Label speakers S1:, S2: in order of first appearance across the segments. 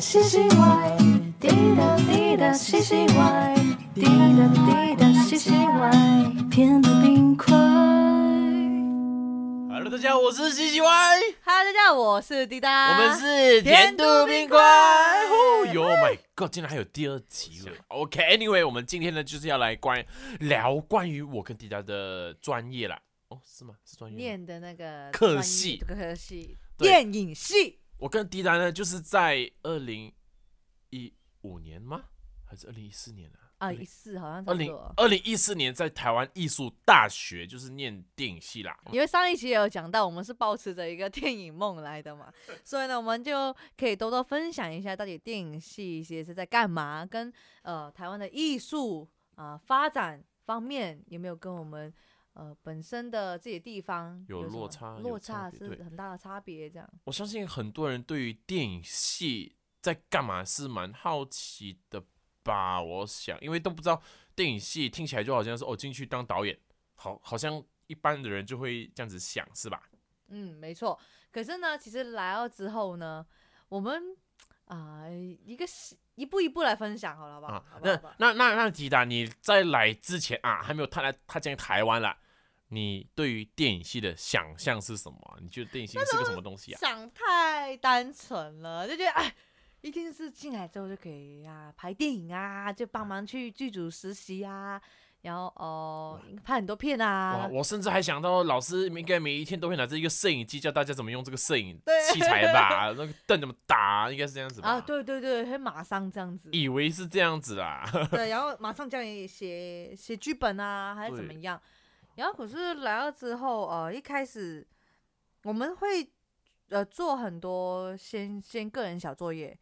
S1: 西西歪，滴答滴答西西歪，滴答滴答西西歪，甜度冰块。
S2: Hello，大家好，我是西西歪
S3: ，Hello，大家好，我是滴答，
S2: 我们是甜度冰块。哦哟，My God，竟然还有第二集了。OK，Anyway，、我们今天呢就是要来关聊关于我跟迪达的专业啦。哦，是吗？是专业。
S3: 念的那个
S2: 科系
S3: 科系，电影系，
S2: 我跟迪达呢就是在二零一五年吗？还是二零一四年啊？
S3: 啊，一四好像差
S2: 二零。二零一四年在台湾艺术大学就是念电影系啦。
S3: 因为上一期也有讲到，我们是保持着一个电影梦来的嘛，所以呢，我们就可以多多分享一下到底电影系一些是在干嘛，跟呃台湾的艺术啊、发展方面有没有跟我们呃本身的自己的地方
S2: 有落差
S3: 落差是很大的差别，这样。
S2: 我相信很多人对于电影系在干嘛是蛮好奇的吧？我想，因为都不知道电影系听起来就好像是哦进去当导演，好，好像一般的人就会这样子想，是吧？
S3: 嗯，没错。可是呢，其实来到之后呢，我们啊、一个是一步一步来分享好了，好不好？
S2: 啊
S3: 好，不好
S2: 那
S3: 好
S2: 那那那吉达，你在来之前啊，还没有他来他进台湾啦，你对于电影系的想象是什么啊？你觉得电影系是个什么东西啊？
S3: 想太单纯了，就觉得哎，一定是进来之后就可以啊拍电影啊，就帮忙去剧组实习啊，然后哦、拍很多片，啊。
S2: 我甚至还想到老师应该每一天都会拿着一个摄影机教大家怎么用这个摄影器材吧，那个灯怎么打，应该是这样子吧？
S3: 啊，对对对，会马上这样子，
S2: 以为是这样子啦，
S3: 对，然后马上教你写写剧本啊，还是怎么
S2: 对
S3: 样？然后可是来了之后，呃，一开始我们会呃做很多先先个人小作业，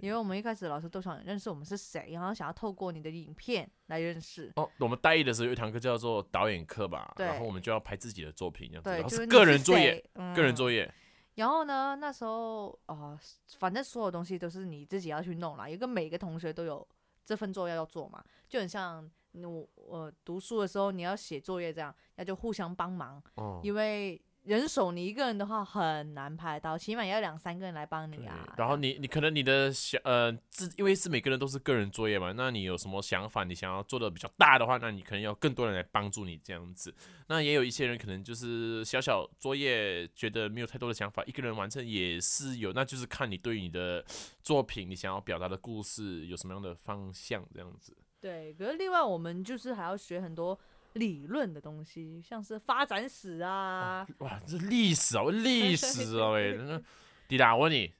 S3: 因为我们一开始老师都想认识我们是谁，然后想要透过你的影片来认识。
S2: 哦，我们大一的时候有一堂课叫做导演课吧，然后我们就要拍自己的作品，这样子，
S3: 对，
S2: 然后
S3: 就是是
S2: 个人作业，
S3: 嗯
S2: 个人作业，
S3: 然后呢，那时候呃，反正所有东西都是你自己要去弄啦，一个每个同学都有这份作业要做嘛，就很像我我读书的时候你要写作业这样，那就互相帮忙，
S2: 哦，
S3: 因为人手你一个人的话很难拍到，起码也要两三个人来帮你啊。
S2: 然后你你可能你的想呃自，因为是每个人都是个人作业嘛，那你有什么想法，你想要做的比较大的话，那你可能要更多人来帮助你这样子。那也有一些人可能就是小小作业，觉得没有太多的想法，一个人完成也是有，那就是看你对于你的作品，你想要表达的故事有什么样的方向这样子。
S3: 对，可是另外我们就是还要学很多理论的东西，像是发展史啊，
S2: 哇，这历史哦，历史哦，哎，那迪达，我问你，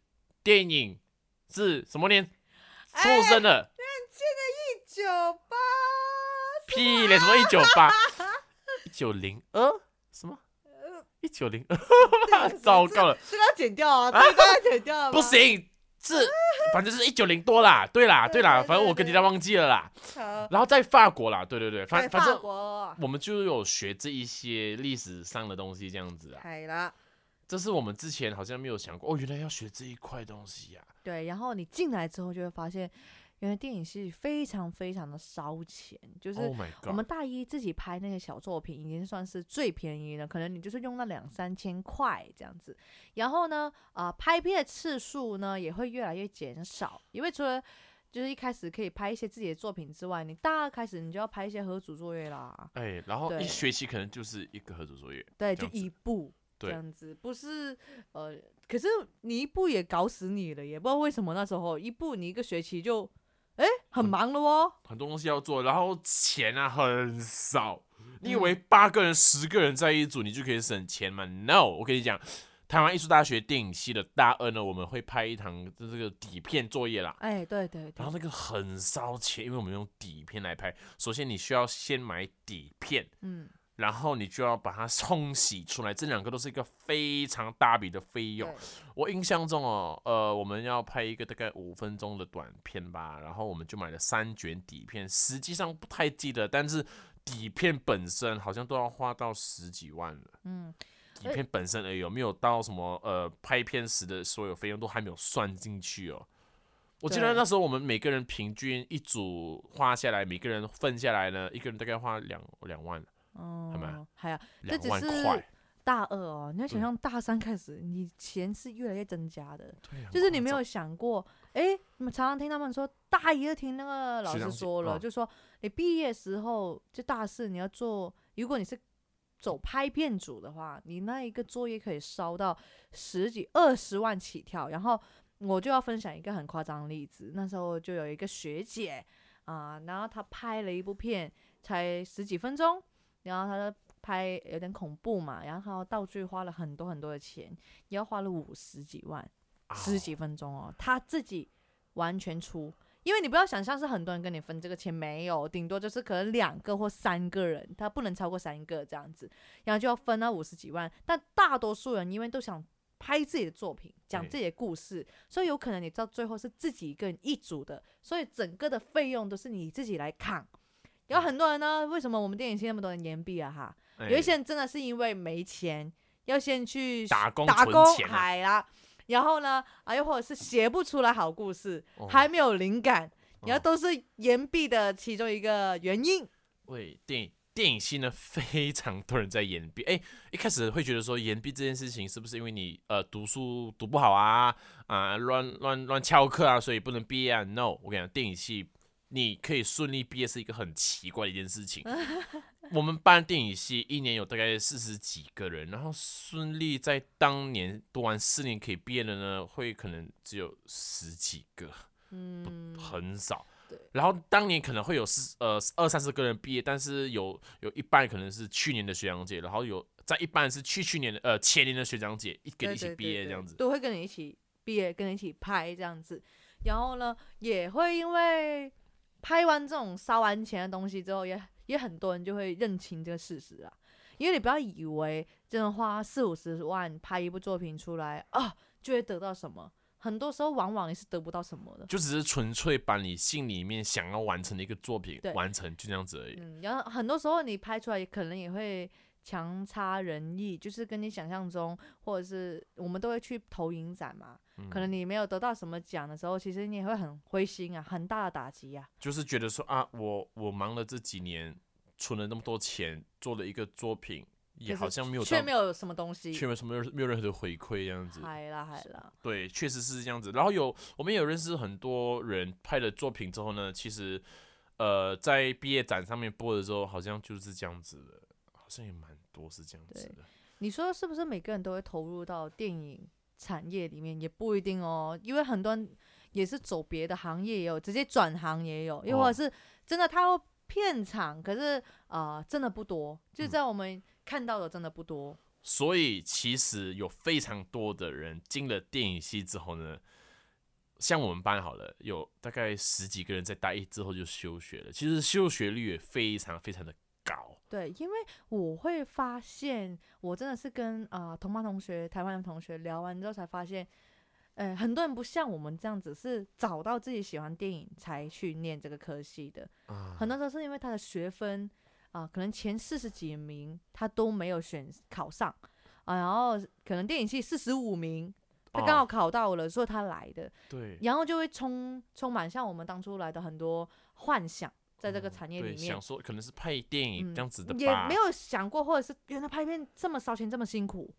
S2: 电影是什么年出生的？
S3: 九八
S2: 屁嘞，什么一九八？一九零二？什么？一九零二？糟糕了，
S3: 这个要剪掉啊，这个要剪掉啊，
S2: 不行，是反正是一九零多啦。对啦，对啦，反正我跟大家忘记了啦。然后在法国啦，对对对，反反正
S3: 国，
S2: 我们就有学这一些历史上的东西，这样子啊。
S3: 系啦，
S2: 这是我们之前好像没有想过，哦，原来要学这一块东西呀、
S3: 对，然后你进来之后就会发现，原来电影是非常非常的烧钱，就是。
S2: Oh
S3: 我们大一自己拍那些小作品，已经算是最便宜的，可能你就是用那两三千块这样子。然后呢，啊、拍片的次数呢也会越来越减少，因为除了就是一开始可以拍一些自己的作品之外，你大二开始你就要拍一些合组作业啦。
S2: 哎，然后一学期可能就是一个合组作业，
S3: 对，就一部这样子，不是呃，可是你一部也搞死你了，也不知道为什么那时候一部你一个学期就哎很忙了哦。
S2: 很多东西要做，然后钱啊很少。你以
S3: 嗯
S2: 为八个人、十个人在一组，你就可以省钱吗？No，我跟你讲，台湾艺术大学电影系的大二呢，我们会拍一堂这个底片作业啦。
S3: 哎，对对对
S2: 然后，那个很烧钱，因为我们用底片来拍。首先你需要先买底片，
S3: 嗯，
S2: 然后你就要把它冲洗出来，这两个都是一个非常大笔的费用。我印象中哦，呃，我们要拍一个大概五分钟的短片吧，然后我们就买了三卷底片，实际上不太记得，但是底片本身好像都要花到十几万了。
S3: 嗯，
S2: 底片本身而已，有没有到什么呃拍片时的所有费用都还没有算进去哦。我记得那时候我们每个人平均一组花下来，每个人分下来呢，一个人大概花两两万，
S3: 哦，
S2: 还
S3: 有这只是
S2: 块。
S3: 大二哦，你要想象大三开始，你钱是越来越增加的，就是你没有
S2: 夸
S3: 想过，诶，你们常常听他们说，大一就听那个老
S2: 学长姐
S3: 师说了，
S2: 哦
S3: 就说你毕业时候就大四你要做，如果你是走拍片组的话，你那一个作业可以烧到十几二十万起跳。然后我就要分享一个很夸张的例子，那时候就有一个学姐啊、然后她拍了一部片，才十几分钟，然后她拍有点恐怖嘛，然后道具花了很多很多的钱，也要花了五十几万。十
S2: 哦
S3: 几分钟哦，他自己完全出，因为你不要想象是很多人跟你分这个钱，没有，顶多就是可能两个或三个人，他不能超过三个这样子，然后就要分到五十几万。但大多数人因为都想拍自己的作品，讲自己的故事，所以有可能你到最后是自己一个人一组的，所以整个的费用都是你自己来扛。然后很多人呢，为什么我们电影系那么多人延毕啊？哈，有一
S2: 哎
S3: 些人真的是因为没钱，要先去
S2: 打工
S3: 打工然后呢，啊，又或者是写不出来好故事，
S2: 哦
S3: 还没有灵感，然后
S2: 哦
S3: 都是延毕的其中一个原因。
S2: 喂，电影电影系呢，非常多人在延毕。哎、一开始会觉得说延毕这件事情是不是因为你呃读书读不好啊啊乱乱乱翘课啊，所以不能毕业啊？No，我跟你讲，电影系你可以顺利毕业是一个很奇怪的一件事情。我们班电影系一年有大概四十几个人，然后顺利在当年读完四年可以毕业的呢，会可能只有十几个。
S3: 嗯，
S2: 很少
S3: 对。
S2: 然后当年可能会有四呃二三十个人毕业，但是有有一半可能是去年的学长姐，然后有在一半是去去年的呃前年的学长姐一跟你一起毕业这样子。
S3: 都会跟你一起毕业，跟你一起拍这样子。然后呢，也会因为拍完这种烧完钱的东西之后，也也很多人就会认清这个事实啊。因为你不要以为真的花四五十万拍一部作品出来啊，就会得到什么。很多时候，往往你是得不到什么的。
S2: 就只是纯粹把你心里面想要完成的一个作品完成，就这样子而已。
S3: 嗯，然后很多时候你拍出来可能也会强差人意，就是跟你想象中，或者是我们都会去投影展嘛，
S2: 嗯
S3: 可能你没有得到什么奖的时候，其实你也会很灰心啊，很大的打击啊。
S2: 就是觉得说啊，我我忙了这几年，存了那么多钱，做了一个作品，也好像没有到
S3: 却没有什么东西，
S2: 却没有什么没有任何的回馈这样子。
S3: 嗨啦嗨啦，
S2: 对，确实是这样子。然后有我们也有认识很多人拍了作品之后呢，其实呃在毕业展上面播的时候，好像就是这样子的，好像也蛮多是这样子的。
S3: 你说是不是每个人都会投入到电影产业里面？也不一定哦，因为很多人也是走别的行业，也有直接转行也有，又或
S2: 哦
S3: 者是真的他会片场，可是呃真的不多，就
S2: 嗯
S3: 在我们看到的真的不多。
S2: 所以其实有非常多的人进了电影系之后呢，像我们班好了，有大概十几个人在大一之后就休学了。其实休学率也非常非常的高。
S3: 对，因为我会发现，我真的是跟啊、呃同班同学、台湾的同学聊完之后才发现，呃，很多人不像我们这样子，是找到自己喜欢电影才去念这个科系的。
S2: 啊
S3: 很多时候是因为他的学分啊、可能前四十几名他都没有选考上啊，然后可能电影系四十五名，他刚好
S2: 哦
S3: 考到了，所以他来的，
S2: 对，
S3: 然后就会充充满像我们当初来的很多幻想，在这个
S2: 哦
S3: 产业里面
S2: 对想。说可能是拍电影
S3: 嗯
S2: 这样子的吧，
S3: 也没有想过，或者是原来拍片这么烧钱，这么辛苦。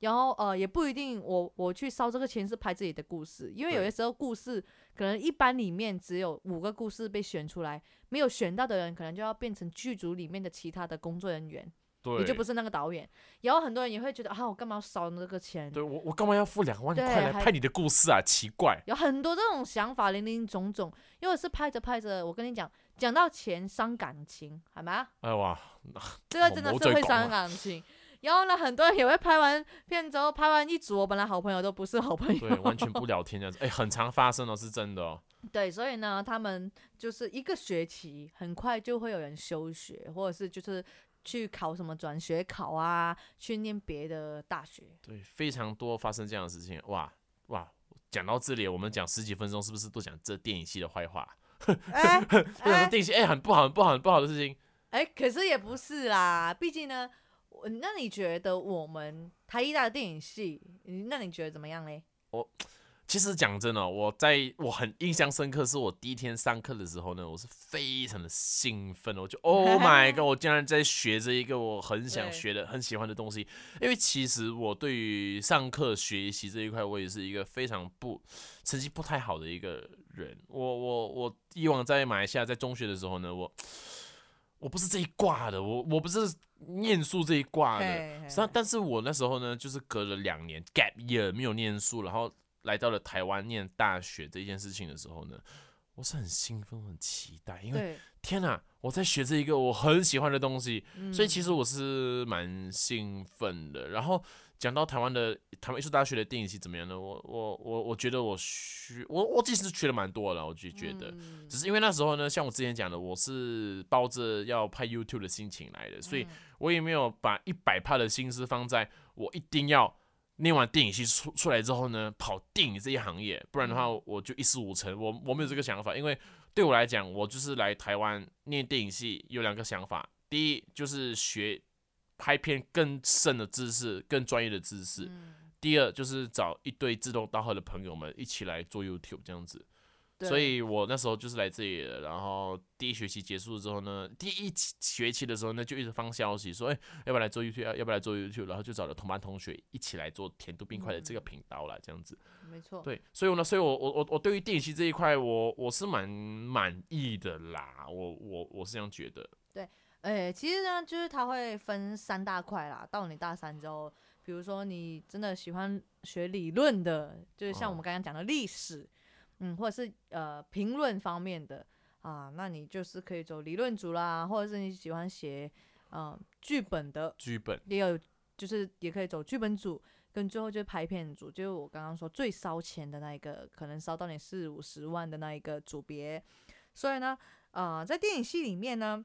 S3: 然后呃，也不一定我我去烧这个钱是拍自己的故事，因为有些时候故事可能一般里面只有五个故事被选出来，没有选到的人可能就要变成剧组里面的其他的工作人员，
S2: 对，
S3: 也就不是那个导演。然后很多人也会觉得啊，我干嘛要烧那个钱？
S2: 对我我干嘛要付两万块来拍你的故事啊？奇怪。
S3: 有很多这种想法，林林总总。因为是拍着拍着，我跟你讲，讲到钱伤感情，好吗？
S2: 哎哇，
S3: 这个真的是会伤感情。然后呢，很多人也会拍完片之后，拍完一组，本来好朋友都不是好朋友。
S2: 对，完全不聊天这样子，哎、很常发生哦，是真的哦。
S3: 对，所以呢，他们就是一个学期，很快就会有人休学，或者是就是去考什么转学考啊，去念别的大学。
S2: 对，非常多发生这样的事情，哇哇。讲到这里，我们讲十几分钟，是不是都讲这电影系的坏话？
S3: 哎
S2: 不想说
S3: 哎
S2: 电影系，哎、很不好，很不好，很不好的事情。
S3: 哎，可是也不是啦，毕竟呢，我那你觉得我们台艺大的电影系，嗯那你觉得怎么样嘞？
S2: 其实讲真的，我在我很印象深刻，是我第一天上课的时候呢，我是非常的兴奋，我就 Oh my god，我竟然在学着一个我很想学的、很喜欢的东西。因为其实我对于上课学习这一块，我也是一个非常不成绩不太好的一个人。我我我以往在马来西亚在中学的时候呢，我我不是这一挂的，我我不是念书这一挂的。但但是我那时候呢，就是隔了两年 gap year 没有念书，然后来到了台湾念大学这件事情的时候呢，我是很兴奋、很期待，因为，天哪，我在学这一个我很喜欢的东西，所以其
S3: 实
S2: 实我是蛮兴奋的。然后讲到台湾的台湾艺术大学的电影系怎么样呢？我我我我觉得我学我我其实学了蛮多的啦，我就觉得。
S3: 嗯
S2: 只是因为那时候呢，像我之前讲的，我是抱着要拍 YouTube 的心情来的，所以
S3: 嗯
S2: 我也没有把一百帕的心思放在我一定要念完电影系出出来之后呢，跑电影这一行业，不然的话
S3: 嗯
S2: 我就一事无成。我我没有这个想法，因为对我来讲，我就是来台湾念电影系有两个想法，第一就是学拍片更深的知识、更专业的知识，
S3: 嗯
S2: 第二就是找一堆志同道合的朋友们一起来做 YouTube 这样子。
S3: 对
S2: 所以我那时候就是来这里了，然后第一学期结束之后呢，第一学期的时候呢，就一直放消息说，哎、要不要来做 YouTube，要要不要来做 YouTube，然后就找了同班同学一起来做甜度冰块的这个频道啦，这样子。
S3: 没错，
S2: 对，所以我呢，所以我我我我对于电影系这一块，我我是蛮满意的啦，我我我是这样觉得。
S3: 对哎、其实呢，就是它会分三大块啦。到你大三之后，比如说你真的喜欢学理论的，就是像我
S2: 哦
S3: 们刚刚讲的历史，嗯，或者是呃评论方面的啊，那你就是可以走理论组啦，或者是你喜欢写呃剧本的，
S2: 剧本，
S3: 也有就是也可以走剧本组，跟最后就是拍片组，就是我刚刚说最烧钱的那一个，可能烧到你四五十万的那一个组别。所以呢，呃，在电影系里面呢，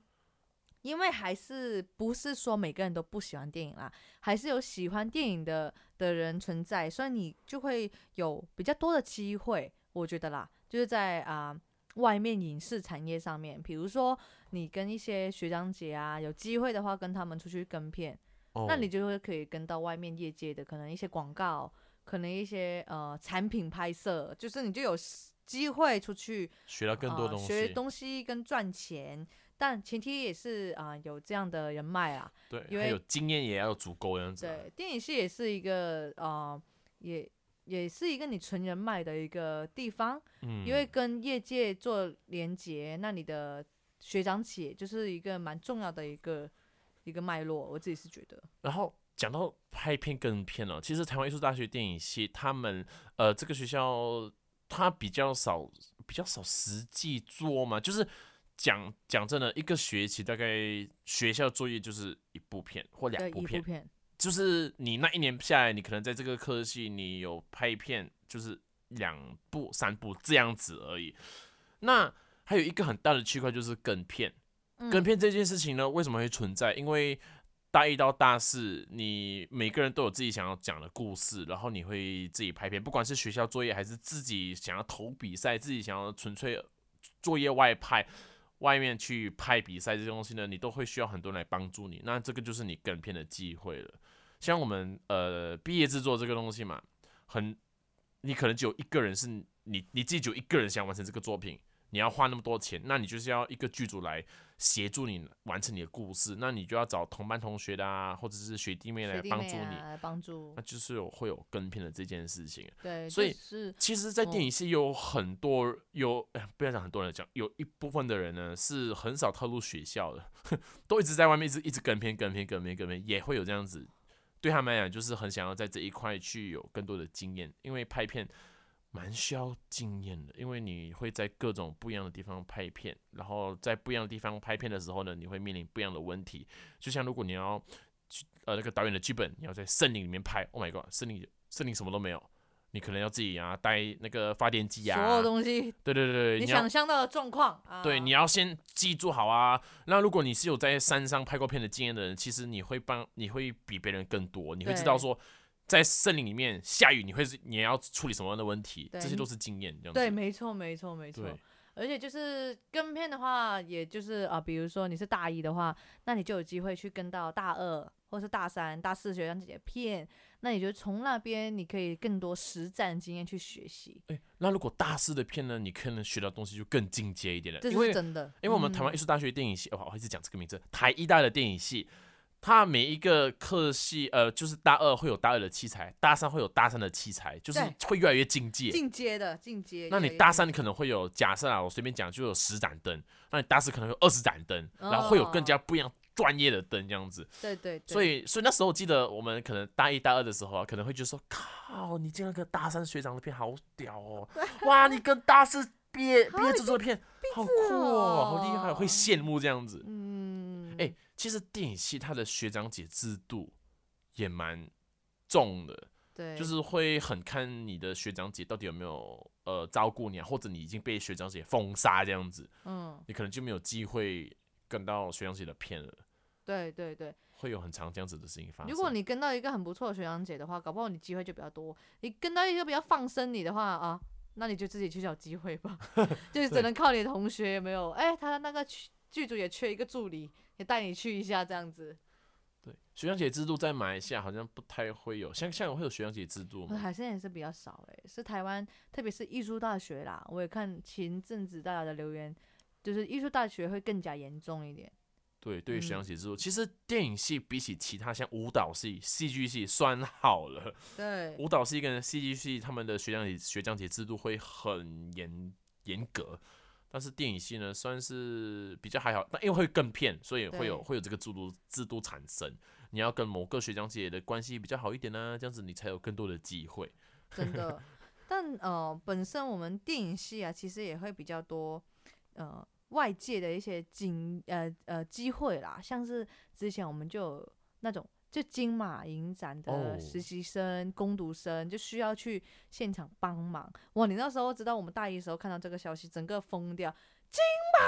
S3: 因为还是不是说每个人都不喜欢电影啦，还是有喜欢电影的的人存在，所以你就会有比较多的机会，我觉得啦，就是在啊、外面影视产业上面，比如说你跟一些学长姐啊，有机会的话跟他们出去跟片。
S2: 哦
S3: 那你就会可以跟到外面业界的，可能一些广告，可能一些呃产品拍摄，就是你就有机会出去
S2: 学到更多
S3: 呃
S2: 东西，
S3: 学东西跟赚钱，但前提也是啊、有这样的人脉啊。
S2: 对，
S3: 因为
S2: 有经验也要足够这样子啊。
S3: 对，电影系也是一个呃，也也是一个你存人脉的一个地方，
S2: 嗯，
S3: 因为跟业界做连接，那你的学长姐就是一个蛮重要的一个一个脉络，我自己是觉得。
S2: 然后讲到拍片跟片了，其实台湾艺术大学电影系他们呃这个学校它比较少比较少实际做嘛，就是讲讲真的，一个学期大概学校作业就是一部片或两部片，就是你那一年下来，你可能在这个科系你有拍片，就是两部三部这样子而已。那还有一个很大的区块就是跟片。跟
S3: 嗯
S2: 片这件事情呢，为什么会存在？因为大一到大四，你每个人都有自己想要讲的故事，然后你会自己拍片，不管是学校作业还是自己想要投比赛，自己想要纯粹作业外派，外面去拍比赛这些东西呢，你都会需要很多人来帮助你。那这个就是你跟片的机会了。像我们呃毕业制作这个东西嘛，很你可能只有一个人是你你自己就一个人想完成这个作品，你要花那么多钱，那你就是要一个剧组来协助你完成你的故事，那你就要找同班同学的啊，或者是学弟妹来帮助你，
S3: 帮助
S2: 那，就是有会有跟片的这件事情。
S3: 对，
S2: 所以
S3: 就是
S2: 其实，在电
S3: 嗯
S2: 影系有很多有，哎不要讲很多人讲，有一部分的人呢是很少透露学校的，都一直在外面一直一直跟片跟片跟片跟片，也会有这样子。对他们来讲，就是很想要在这一块去有更多的经验，因为拍片蛮需要经验的，因为你会在各种不一样的地方拍片，然后在不一样的地方拍片的时候呢，你会面临不一样的问题。就像如果你要去呃那个导演的剧本，你要在森林里面拍，Oh my god，森林森林什么都没有，你可能要自己啊带那个发电机啊，
S3: 所有东西
S2: 对对对对，
S3: 你想象到的状况啊，
S2: 对，你要先记住好啊。那如果你是有在山上拍过片的经验的人，其实你会帮，你会比别人更多，你会知道说，在森林里面下雨，你会是你要处理什么样的问题，这些都是经验，这样子。
S3: 对，没错，没错，没错
S2: 对。
S3: 而且就是跟片的话，也就是啊、比如说你是大一的话，那你就有机会去跟到大二或是大三、大四学长姐姐的片，那你就从那边你可以更多实战经验去学习，
S2: 哎、那如果大四的片呢，你可能学到东西就更进阶一点了，
S3: 这是真的。
S2: 因为我们台湾
S3: 嗯
S2: 艺术大学电影系，哦，我一直讲这个名字，台艺大的电影系，它每一个课系，呃，就是大二会有大二的器材，大三会有大三的器材，就是会越来越进阶。
S3: 进阶的进阶。
S2: 那你大三你可能会有，假设啊，我随便讲就有十盏灯，那你大四可能有二十盏灯，然后会有更加不一样专业的灯这样子。
S3: 对对对，
S2: 所以，所以那时候我记得我们可能大一、大二的时候啊，可能会觉得说，靠，你这样个大三学长的片好屌哦，哇，你跟大四毕业 毕业制作的片好酷哦，好厉害，会羡慕这样子。
S3: 嗯，
S2: 哎、其实电影系它的学长姐制度也蛮重的，
S3: 对，
S2: 就是会很看你的学长姐到底有没有呃照顾你啊，或者你已经被学长姐封杀这样子，
S3: 嗯，
S2: 你可能就没有机会跟到学长姐的片了，
S3: 对对对。
S2: 会有很长这样子的事情发生。
S3: 如果你跟到一个很不错的学长姐的话，搞不好你机会就比较多。你跟到一个比较放生你的话啊，那你就自己去找机会吧，就是只能靠你的同学有没有？哎、他那个剧剧组也缺一个助理，也带你去一下这样子。
S2: 对学长姐制度在马来西亚好像不太会有，像香港会有学长姐制度吗？
S3: 海参也是比较少诶、是台湾，特别是艺术大学啦，我也看前阵子大家的留言，就是艺术大学会更加严重一点。
S2: 对，对于学
S3: 嗯
S2: 长姐制度，其实电影系比起其他像舞蹈系、戏剧系算好了。
S3: 对，
S2: 舞蹈系跟戏剧系他们的学长姐学长姐制度会很严严格，但是电影系呢算是比较还好，但因为会更骗，所以会有会有这个制度制度产生。你要跟某个学长姐的关系比较好一点呢、这样子你才有更多的机会。
S3: 真的。但呃，本身我们电影系啊，其实也会比较多呃外界的一些经呃呃机会啦，像是之前我们就有那种就金马影展的
S2: 哦
S3: 实习生、攻读生，就需要去现场帮忙。哇，你那时候知道我们大一的时候看到这个消息，整个疯掉。
S2: 金马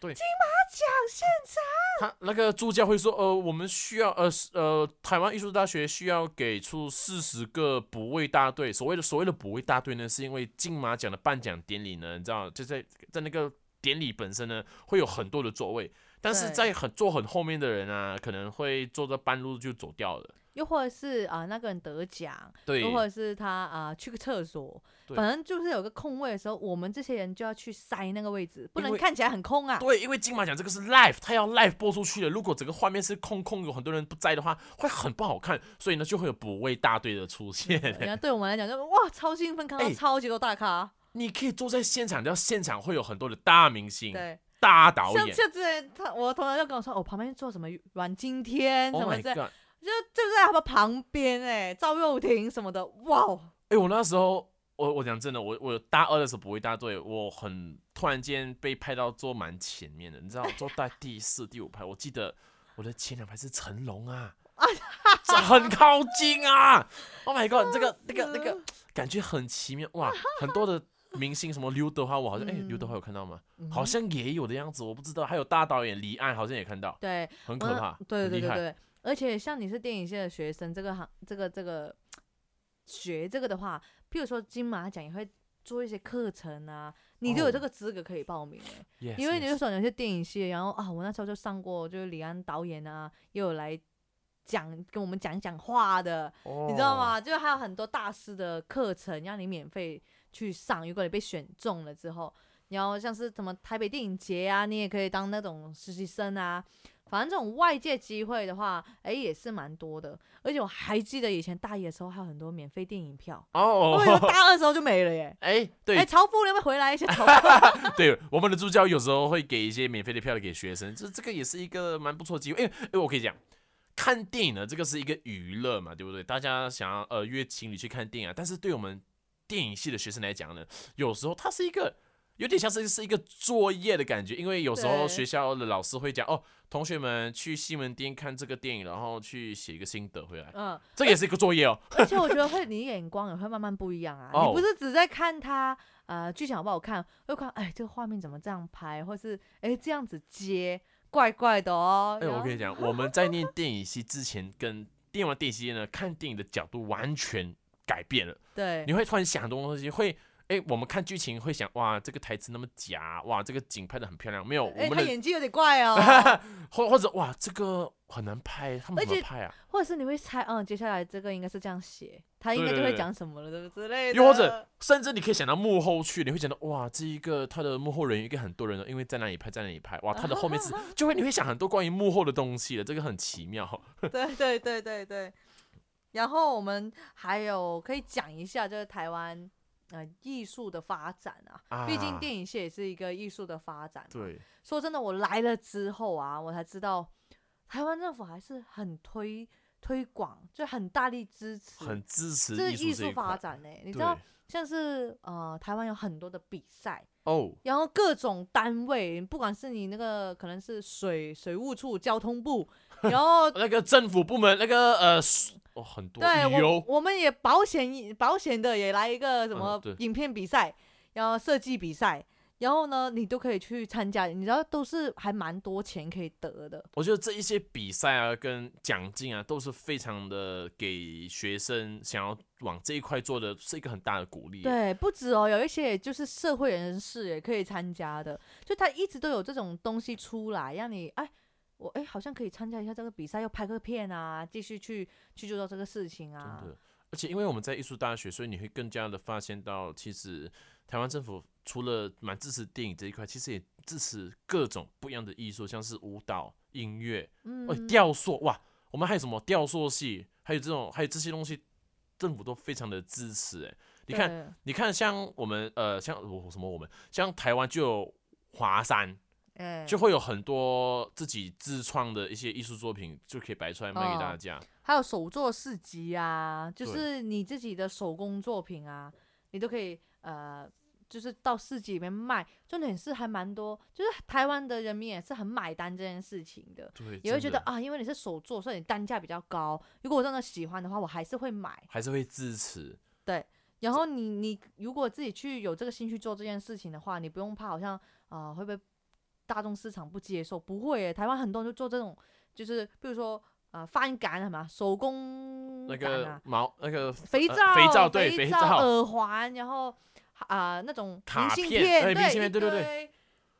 S2: 对，
S3: 金马奖现场，
S2: 他那个助教会说，呃，我们需要，呃呃，台湾艺术大学需要给出四十个补位大队。所谓的所谓的补位大队呢，是因为金马奖的颁奖典礼呢，你知道，就在在那个典礼本身呢，会有很多的座位，但是在很坐很后面的人啊，可能会坐到半路就走掉了。
S3: 又或者是啊、那个人得奖，
S2: 对
S3: 又或者是他啊、去个厕所，反正就是有个空位的时候，我们这些人就要去塞那个位置，不能看起来很空啊。
S2: 对，因为金马奖这个是 live，他要 live 播出去的。如果整个画面是空空，有很多人不在的话，会很不好看。所以呢，就会有补位大队的出现。
S3: 人家 对我们来讲就哇超兴奋，看到
S2: 哎
S3: 超级多大咖，
S2: 你可以坐在现场，你知道现场会有很多的大明星、
S3: 对，
S2: 大导演。
S3: 像像之前他我同学就跟我说，我、旁边坐什么阮经天什
S2: Oh
S3: 么
S2: god！
S3: 就就在他们旁边哎、赵又廷什么的，哇哦，
S2: 哎、我那时候，我我讲真的，我我大二的时候不会大队，我很突然间被派到坐蛮前面的，你知道，坐在第四、第五排。我记得我的前两排是成龙啊，这很靠近啊！Oh my god！这个那个那个 感觉很奇妙哇，很多的明星什么刘德华，我好像哎、
S3: 嗯
S2: 刘德华有看到吗？
S3: 嗯
S2: 好像也有的样子，我不知道。还有大导演李安好像也看到，
S3: 对，
S2: 很可怕，
S3: 对。对对对，而且像你是电影系的学生，这个行这个这个学这个的话，譬如说金马奖也会做一些课程啊，你就有这
S2: 哦
S3: 个资格可以报名哎、
S2: Yes,
S3: 因为你就说有些电影系，然后啊，我那时候就上过，就是李安导演啊，也有来讲跟我们讲讲话的，你知道
S2: 哦
S3: 吗？就还有很多大师的课程让你免费去上，如果你被选中了之后，然后像是什么台北电影节啊，你也可以当那种实习生啊。反正这种外界机会的话，哎，也是蛮多的。而且我还记得以前大一的时候，还有很多免费电影票。
S2: 哦
S3: 大二的时候就没了耶。
S2: 哎，对
S3: 哎，曹夫，你有没有回来一些 曹夫？
S2: 对，我们的助教有时候会给一些免费的票给学生，这这个也是一个蛮不错的机会。因为因为我可以讲，看电影呢，这个是一个娱乐嘛，对不对？大家想要呃约情侣去看电影啊，但是对我们电影系的学生来讲呢，有时候它是一个有点像是是一个作业的感觉，因为有时候学校的老师会讲哦，同学们去西门町看这个电影，然后去写一个心得回来，
S3: 嗯，
S2: 这也是一个作业哦。
S3: 而且我觉得会，你眼光也会慢慢不一样啊。
S2: 哦
S3: 你不是只在看它呃剧情好不好看，会看哎这个画面怎么这样拍，或是哎这样子接，怪怪的哦。
S2: 哎、我跟你讲，我们在念电影系之前，跟念完电影系呢，看电影的角度完全改变了。
S3: 对
S2: 你会突然想很多东西，会哎、我们看剧情会想，哇，这个台词那么假，哇，这个景拍的很漂亮，没有，
S3: 哎、他演技有点怪哦，
S2: 或或者哇，这个很难拍，他们怎么拍啊？
S3: 或者是你会猜，嗯，接下来这个应该是这样写，他应该就会讲什么了，对不之类的。
S2: 又或者甚至你可以想到幕后去，你会想到哇，这一个他的幕后人员应该很多人的，因为在哪里拍，在哪里拍，哇，他的后面是就会你会想很多关于幕后的东西的，这个很奇妙。
S3: 对对对对对。然后我们还有可以讲一下，就是台湾呃艺术的发展啊，毕竟
S2: 啊
S3: 电影系也是一个艺术的发展。，
S2: 对，
S3: 说真的，我来了之后啊，我才知道台湾政府还是很推推广，就很大力支持，
S2: 很支持
S3: 这
S2: 艺
S3: 术发。展呢、你知道，像是呃台湾有很多的比赛，
S2: 哦，
S3: 然后各种单位，不管是你那个可能是水水务处、交通部，然后
S2: 那个政府部门那个呃，哦，很多
S3: 对我
S2: 旅游，
S3: 我们也保险保险的也来一个什么影片比赛，然后设计比赛，然后呢你都可以去参加，你知道都是还蛮多钱可以得的。
S2: 我觉得这一些比赛啊，跟奖金啊，都是非常的给学生想要往这一块做的，是一个很大的鼓励。，
S3: 对，不止哦，有一些就是社会人士也可以参加的，就他一直都有这种东西出来，让你哎，我哎好像可以参加一下这个比赛，要拍个片啊，继续去去做到这个事情啊
S2: 真。的。而且因为我们在艺术大学，所以你会更加的发现到，其实台湾政府除了蛮支持电影这一块，其实也支持各种不一样的艺术，像是舞蹈、音乐，
S3: 嗯
S2: 哦，雕塑，哇，我们还有什么雕塑系，还有这种，还有这些东西，政府都非常的支持。哎，你看，你看，像我们呃，像我什么我们，像台湾就有华山，
S3: 哎，
S2: 就会有很多自己自创的一些艺术作品，就可以摆出来卖给大
S3: 哦
S2: 家。
S3: 还有手作市集啊，就是你自己的手工作品啊，你都可以呃，就是到市集里面卖。重点是还蛮多，就是台湾的人民也是很买单这件事情的，
S2: 对，
S3: 也会觉得啊，因为你是手做，所以你单价比较高。如果我真的喜欢的话，我还是会买。
S2: 还是会支持。
S3: 对然后你你如果自己去有这个兴趣做这件事情的话，你不用怕好像啊、呃会不会大众市场不接受？不会耶，台湾很多人就做这种，就是比如说呃翻杆什么手工
S2: 那个，毛那个呃
S3: 肥皂、
S2: 肥皂对
S3: 肥
S2: 肥皂
S3: 耳环，然后啊、那种
S2: 卡
S3: 明信
S2: 片明信片对对对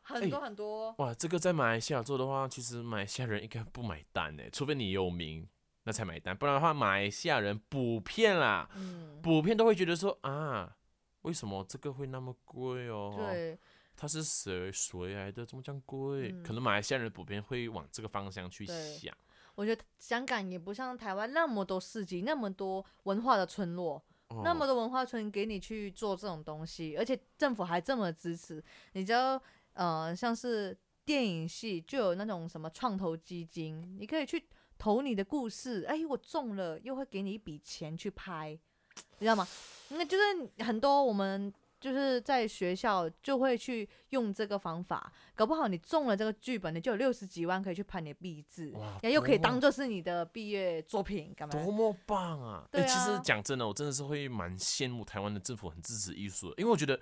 S3: 很多很多。
S2: 哇，这个在马来西亚做的话，其实马来西亚人应该不买单呢，除非你有名，那才买单，不然的话，马来西亚人补片啦，
S3: 嗯，
S2: 补片都会觉得说啊，为什么这个会那么贵哦？，
S3: 对，
S2: 它是谁谁来的，怎么这样贵？
S3: 嗯
S2: 可能马来西亚人补片会往这个方向去想。
S3: 我觉得香港也不像台湾那么多市集，那么多文化的村落。那么多文化村给你去做这种东西，而且政府还这么支持，你知道，呃，像是电影系就有那种什么创投基金，你可以去投你的故事，哎，我中了，又会给你一笔钱去拍，你知道吗？那就是很多我们就是在学校就会去用这个方法，搞不好你中了这个剧本，你就有六十几万可以去拍你的毕制，
S2: 哇
S3: 然后又可以
S2: 多
S3: 当做是你的毕业作品，干嘛？
S2: 多么棒啊！
S3: 对
S2: 其实
S3: 啊
S2: 讲真的，我真的是会蛮羡慕台湾的政府很支持艺术的，因为我觉得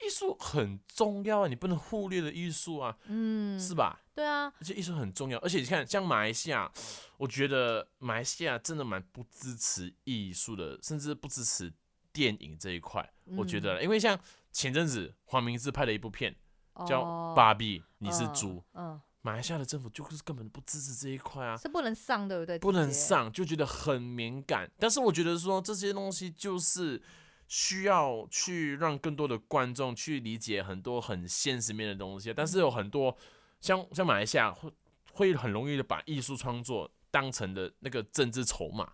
S2: 艺术很重要啊，你不能忽略的艺术啊，
S3: 嗯，
S2: 是吧？
S3: 对啊，
S2: 而且艺术很重要，而且你看，像马来西亚，我觉得马来西亚真的蛮不支持艺术的，甚至不支持电影这一块。我觉得，因为像前阵子黄明志拍了一部片叫
S3: 哦《
S2: 芭比》，你是
S3: 嗯
S2: 猪，
S3: 嗯，
S2: 马来西亚的政府就是根本不支持这一块啊。
S3: 是不能上，对不对？
S2: 不能，上，就觉得很敏感。但是我觉得说这些东西就是需要去让更多的观众去理解很多很现实面的东西，但是有很多像像马来西亚会会很容易的把艺术创作当成的那个政治筹码，
S3: 嗯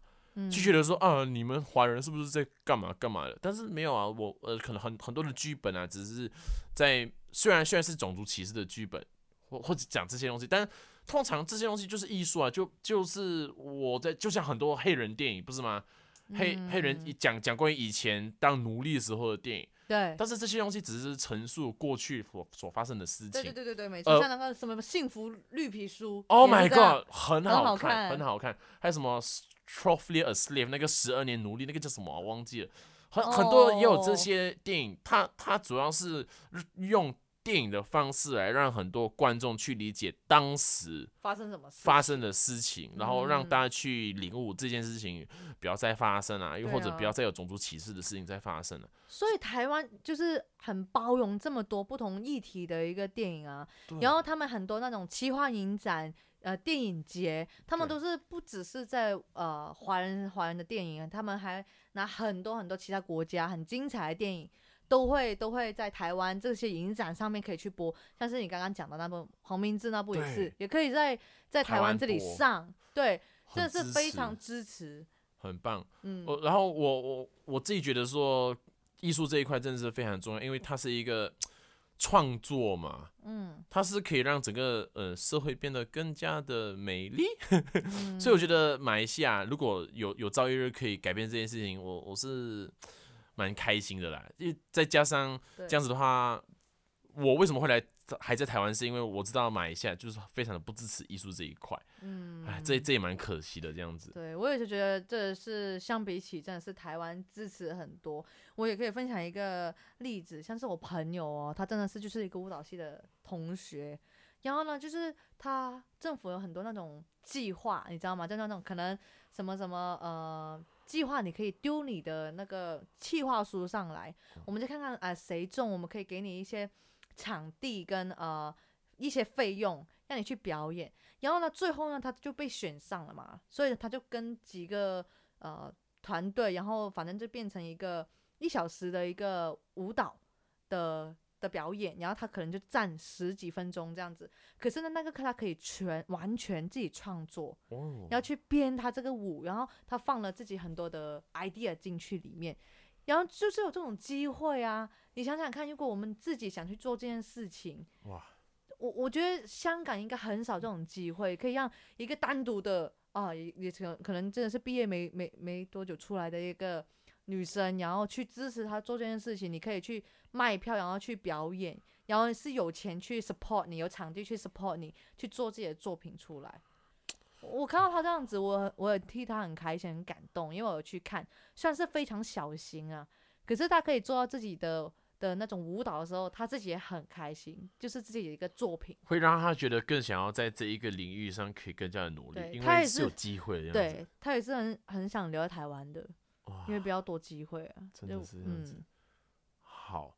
S2: 就觉得说啊，你们华人是不是在干嘛干嘛的？但是没有啊，我呃可能很很多的剧本啊，只是在虽然虽然是种族歧视的剧本，或或者讲这些东西，但通常这些东西就是艺术啊，就就是我在就像很多黑人电影不是吗？黑黑人
S3: 嗯
S2: 讲讲关于以前当奴隶时候的电影，
S3: 对。
S2: 但是这些东西只是陈述过去所所发生的事情。
S3: 对对对对对，没错，
S2: 呃
S3: 像那个什么幸福绿皮书
S2: Oh my god，很好看很好看。还有什么 Trophy a Slave 那个十二年奴隶那个叫什么啊、忘记了。很很多也有这
S3: 哦
S2: 些电影，它它主要是用电影的方式来让很多观众去理解当时
S3: 发生什么事？
S2: 发生的事情，然后让
S3: 嗯
S2: 大家去领悟这件事情不要再发生啊，又或者不要再有种族歧视的事情再发生了。
S3: 所以台湾就是很包容这么多不同议题的一个电影啊，然后他们很多那种奇幻影展。呃，电影节，他们都是不只是在呃华人华人的电影，他们还拿很多很多其他国家很精彩的电影，都会都会在台湾这些影展上面可以去播，像是你刚刚讲的那部黄明志那部也是，也可以在在
S2: 台湾
S3: 这里上，对，
S2: 很
S3: 真的是非常支持，
S2: 很棒。
S3: 嗯，
S2: 我然后我我我自己觉得说，艺术这一块真的是非常重要，因为它是一个创作嘛，
S3: 嗯，
S2: 它是可以让整个呃社会变得更加的美丽。
S3: 嗯
S2: 所以我觉得马来西亚如果有有朝一日可以改变这件事情，我我是蛮开心的啦。因为再加上这样子的话，我为什么会来还在台湾，是因为我知道马来西亚就是非常的不支持艺术这一块，
S3: 嗯，
S2: 哎，这这也蛮可惜的这样子。
S3: 对，我也是觉得这是相比起真的是台湾支持很多。我也可以分享一个例子，像是我朋友哦，他真的是就是一个舞蹈系的同学，然后呢，就是他政府有很多那种计划，你知道吗？就那种可能什么什么呃计划，你可以丢你的那个计划书上来，我们就看看啊谁中，我们可以给你一些场地跟呃一些费用，让你去表演。然后呢，最后呢，他就被选上了嘛，所以他就跟几个呃团队，然后反正就变成一个一小时的一个舞蹈的的表演，然后他可能就站十几分钟这样子。可是呢，那个课他可以全完全自己创作，
S2: 然
S3: 后去编他这个舞，然后他放了自己很多的 idea 进去里面，然后就是有这种机会啊！你想想看，如果我们自己想去做这件事情，
S2: 哇，
S3: 我我觉得香港应该很少这种机会，可以让一个单独的啊，也也可可能真的是毕业没没没多久出来的一个女生，然后去支持她做这件事情，你可以去卖票，然后去表演，然后是有钱去 support 你，有场地去 support 你，去做自己的作品出来。我看到他这样子，我我也替他很开心、很感动，因为我有去看，虽然是非常小心啊，可是他可以做到自己的的那种舞蹈的时候，他自己也很开心，就是自己的一个作品。
S2: 会让他觉得更想要在这一个领域上可以更加的努力
S3: 对，
S2: 因
S3: 他也是
S2: 为是有机会的这样子。
S3: 对他也是很很想留在台湾的，因为比较多机会啊。
S2: 真的
S3: 是
S2: 这样子
S3: 嗯，
S2: 好，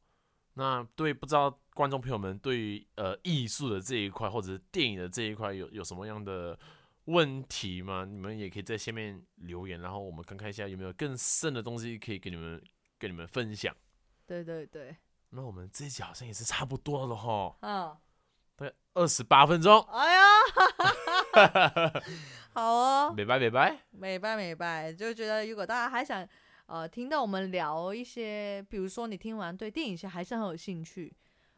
S2: 那对不知道观众朋友们对于呃艺术的这一块或者是电影的这一块有有什么样的问题吗？你们也可以在下面留言，然后我们看看一下有没有更深的东西可以给你们跟你们分享。
S3: 对对对，
S2: 那我们这一集好像也是差不多了哈，
S3: 嗯，
S2: 大概二十八分钟，
S3: 哎呀，好哦，
S2: 美拜美拜。
S3: 美拜美拜，就觉得如果大家还想呃听到我们聊一些，比如说你听完对电影系还是很有兴趣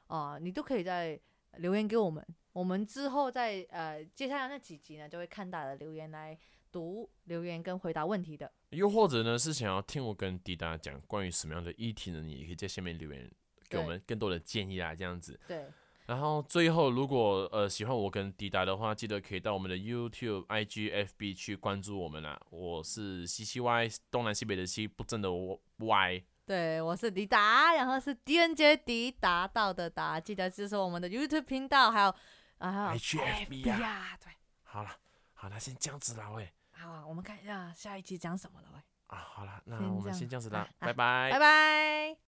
S3: 啊、你都可以在留言给我们，我们之后在呃接下来那几集呢，就会看大家的留言来读留言跟回答问题的。
S2: 又或者呢是想要听我跟迪达讲关于什么样的议题呢？你也可以在下面留言给我
S3: 对
S2: 们更多的建议啊，这样子。
S3: 对，
S2: 然后最后，如果呃喜欢我跟迪达的话，记得可以到我们的 YouTube、IG、FB 去关注我们啦。我是西西 Y 东南西北的西，不正的 Y。
S3: 对，我是迪达，然后是狄仁杰迪达到的达，记得支持我们的 YouTube 频道，还有啊
S2: HFB 啊
S3: 啊，对，
S2: 好了，好，了先这样子啦，喂。
S3: 好啊，我们看一下下一期讲什么了，喂，
S2: 啊，好了，那我们先这样子啦
S3: 啊，啊
S2: 拜拜
S3: 拜。拜。